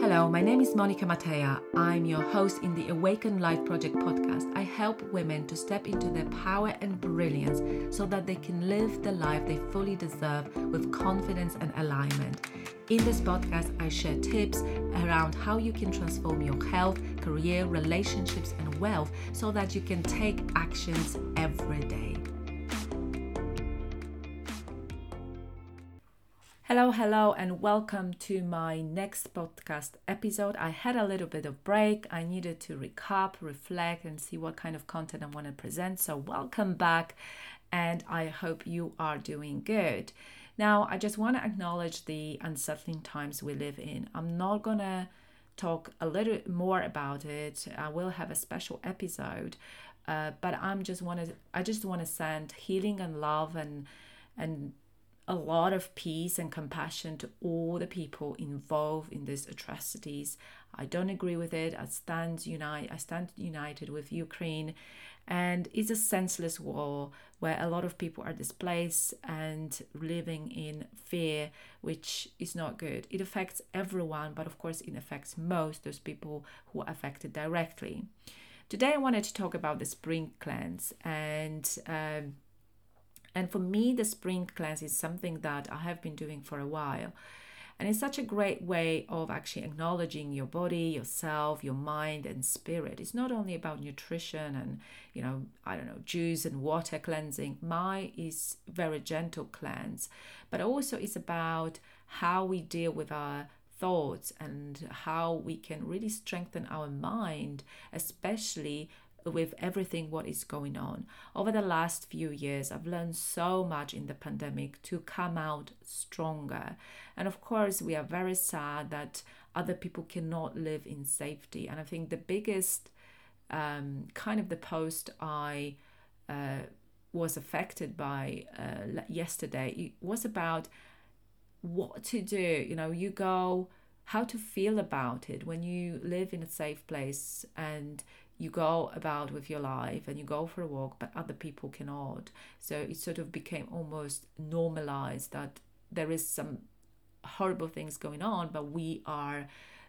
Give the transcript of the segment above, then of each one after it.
Hello, my name is Monika Mateja. I'm your host in the Awaken Life Project podcast. I help women to step into their power and brilliance so that they can live the life they fully deserve with confidence and alignment. In this podcast, I share tips around how you can transform your health, career, relationships, and wealth so that you can take actions every day. Hello, hello, and welcome to my next podcast episode. I had a little bit of break. I needed to recap, reflect, and see what kind of content I want to present. So, welcome back, and I hope you are doing good. Now, I just want to acknowledge the unsettling times we live in. I'm not gonna talk a little more about it. I will have a special episode, uh, but I'm just want to. I just want to send healing and love and and a lot of peace and compassion to all the people involved in these atrocities. I don't agree with it. I stand unite. I stand united with Ukraine, and it's a senseless war where a lot of people are displaced and living in fear, which is not good. It affects everyone, but of course, it affects most those people who are affected directly. Today, I wanted to talk about the spring cleanse and. Um, and for me, the spring cleanse is something that I have been doing for a while. And it's such a great way of actually acknowledging your body, yourself, your mind, and spirit. It's not only about nutrition and, you know, I don't know, juice and water cleansing. My is very gentle cleanse, but also it's about how we deal with our thoughts and how we can really strengthen our mind, especially with everything what is going on. Over the last few years i've learned so much in the pandemic to come out stronger. And of course we are very sad that other people cannot live in safety. And i think the biggest um, kind of the post i uh, was affected by uh, yesterday it was about what to do. You know you go how to feel about it when you live in a safe place and you go about with your life and you go for a walk, but other people cannot. So it sort of became almost normalized that there is some horrible things going on, but we are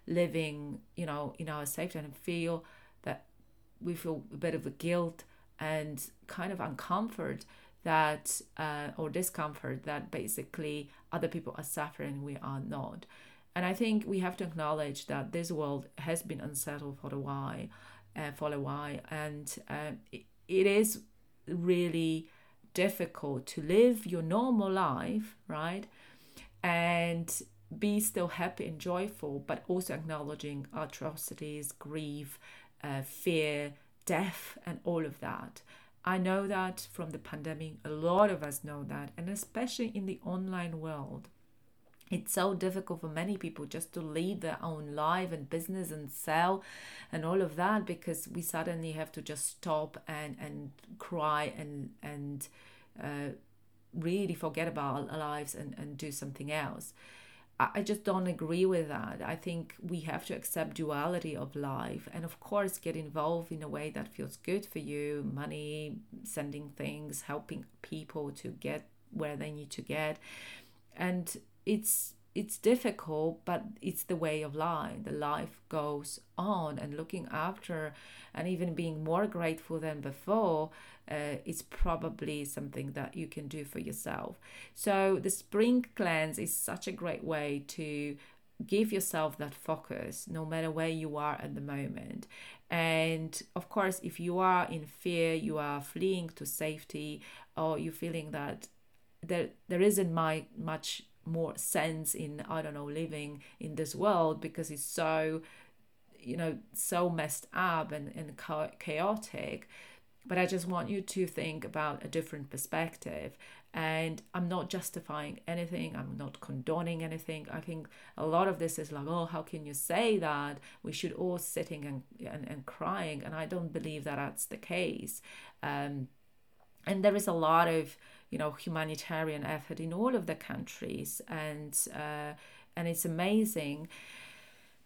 living, you know, in our safety and feel that we feel a bit of a guilt and kind of uncomfort that uh, or discomfort that basically other people are suffering we are not and i think we have to acknowledge that this world has been unsettled for a while uh, for and um, it, it is really difficult to live your normal life, right? And be still happy and joyful, but also acknowledging atrocities, grief, uh, fear, death, and all of that. I know that from the pandemic, a lot of us know that, and especially in the online world it's so difficult for many people just to lead their own life and business and sell and all of that because we suddenly have to just stop and and cry and and uh, really forget about our lives and and do something else I just don't agree with that. I think we have to accept duality of life and of course get involved in a way that feels good for you, money, sending things, helping people to get where they need to get. And it's it's difficult, but it's the way of life. The life goes on, and looking after and even being more grateful than before uh, is probably something that you can do for yourself. So, the spring cleanse is such a great way to give yourself that focus no matter where you are at the moment. And of course, if you are in fear, you are fleeing to safety, or you're feeling that there, there isn't my, much more sense in i don't know living in this world because it's so you know so messed up and, and chaotic. But i just want you to think about a different perspective. And i'm not justifying anything. I'm not condoning anything. I think a lot of this is like oh how can you say that? We should all sitting and and, and crying. And i don't believe that that's the case. Um, and there is a lot of you know humanitarian effort in all of the countries and uh, and it's amazing.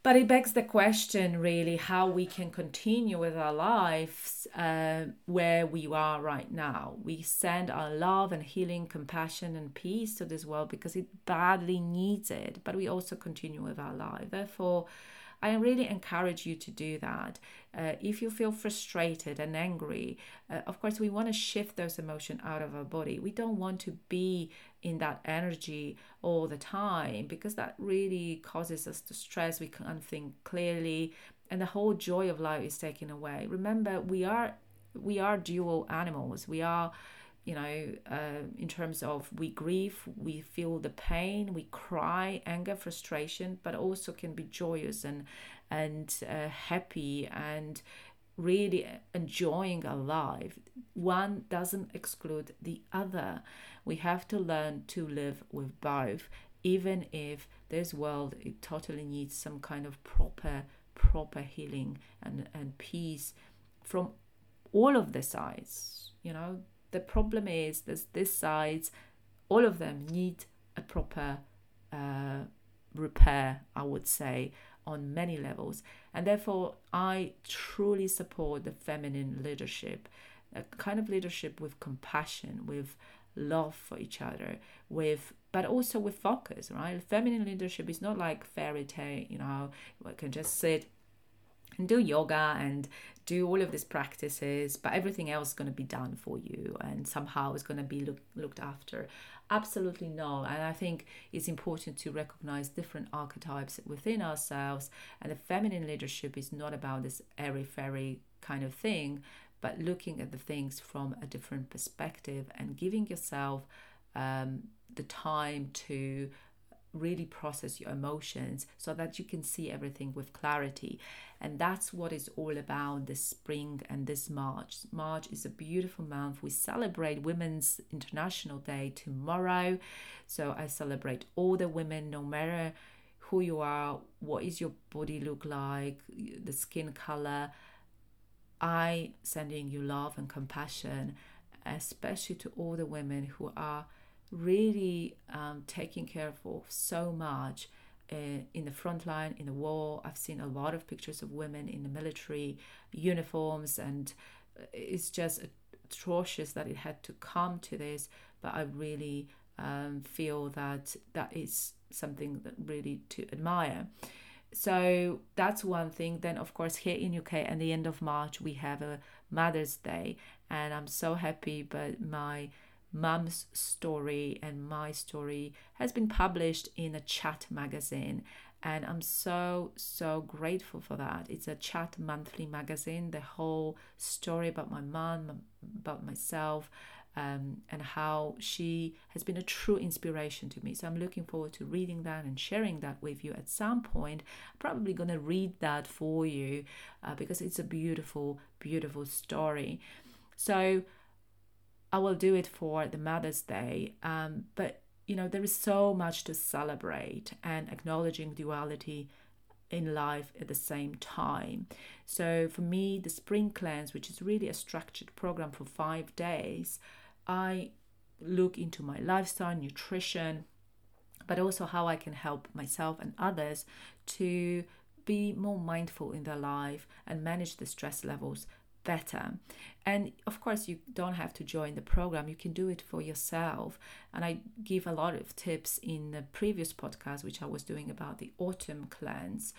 But it begs the question really how we can continue with our lives uh, where we are right now. We send our love and healing compassion and peace to this world because it badly needs it but we also continue with our life. Therefore I really encourage you to do that. Uh, if you feel frustrated and angry, uh, of course, we want to shift those emotions out of our body. We don't want to be in that energy all the time because that really causes us to stress. We can't think clearly, and the whole joy of life is taken away. Remember, we are we are dual animals. We are you know, uh, in terms of we grieve, we feel the pain, we cry, anger, frustration, but also can be joyous and and uh, happy and really enjoying our life. One doesn't exclude the other. We have to learn to live with both, even if this world it totally needs some kind of proper proper healing and and peace from all of the sides. You know, the problem is that this sides, all of them need a proper uh, repair, I would say, on many levels. And therefore, I truly support the feminine leadership, a kind of leadership with compassion, with love for each other, with but also with focus, right? Feminine leadership is not like fairy tale, you know, we can just sit and do yoga and do all of these practices, but everything else is going to be done for you and somehow is going to be look, looked after. Absolutely no. And I think it's important to recognize different archetypes within ourselves. And the feminine leadership is not about this airy fairy kind of thing, but looking at the things from a different perspective and giving yourself um, the time to really process your emotions so that you can see everything with clarity. And that's what is all about this spring and this March. March is a beautiful month. We celebrate Women's International Day tomorrow. So I celebrate all the women, no matter who you are, what is your body look like, the skin color. I sending you love and compassion, especially to all the women who are really um, taking care of so much uh, in the front line, in the war. I've seen a lot of pictures of women in the military uniforms, and uh, it's just atrocious that it had to come to this. But I really um, feel that that is something that really to admire. So that's one thing. Then, of course, here in UK, at the end of March, we have a Mother's Day, and I'm so happy. But my Mum's story and my story has been published in a chat magazine. And I'm so, so grateful for that. It's a chat monthly magazine, the whole story about my mum, about myself, um, and how she has been a true inspiration to me. So I'm looking forward to reading that and sharing that with you at some point. I'm probably going to read that for you uh, because it's a beautiful, beautiful story. So I will do it for the Mother's Day. Um, but you know, there is so much to celebrate and acknowledging duality in life at the same time. So for me, the spring cleanse, which is really a structured program for five days, I look into my lifestyle, nutrition, but also how I can help myself and others to be more mindful in their life and manage the stress levels better. And of course, you don't have to join the program, you can do it for yourself. And I give a lot of tips in the previous podcast, which I was doing about the autumn cleanse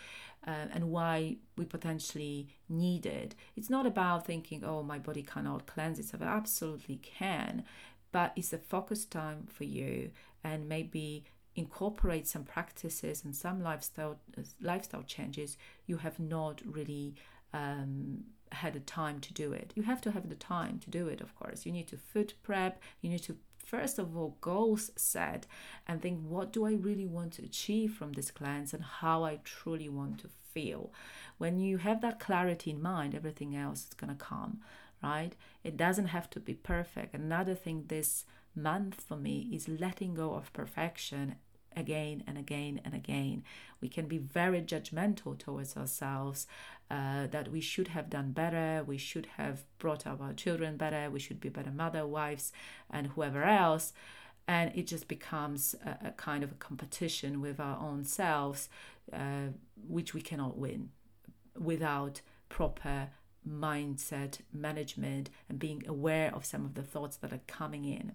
uh, and why we potentially need it. It's not about thinking, oh, my body cannot cleanse itself, it absolutely can, but it's a focus time for you and maybe incorporate some practices and some lifestyle lifestyle changes you have not really um, had the time to do it. You have to have the time to do it, of course. You need to food prep, you need to first of all goals set and think what do I really want to achieve from this cleanse and how I truly want to feel. When you have that clarity in mind, everything else is going to come, right? It doesn't have to be perfect. Another thing this month for me is letting go of perfection again and again and again. We can be very judgmental towards ourselves uh, that we should have done better, we should have brought up our children better, we should be better mother, wives, and whoever else. and it just becomes a, a kind of a competition with our own selves, uh, which we cannot win without proper mindset management and being aware of some of the thoughts that are coming in.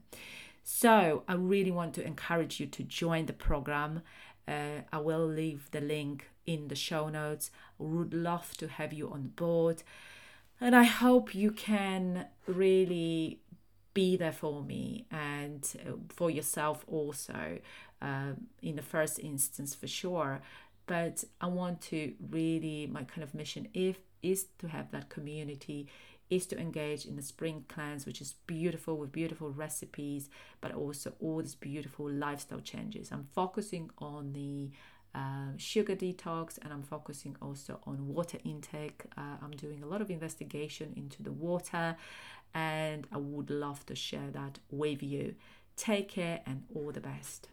So, I really want to encourage you to join the program. Uh, I will leave the link in the show notes. Would love to have you on board. And I hope you can really be there for me and uh, for yourself also, uh, in the first instance, for sure. But I want to really, my kind of mission if, is to have that community, is to engage in the spring cleanse, which is beautiful with beautiful recipes, but also all these beautiful lifestyle changes. I'm focusing on the uh, sugar detox and I'm focusing also on water intake. Uh, I'm doing a lot of investigation into the water and I would love to share that with you. Take care and all the best.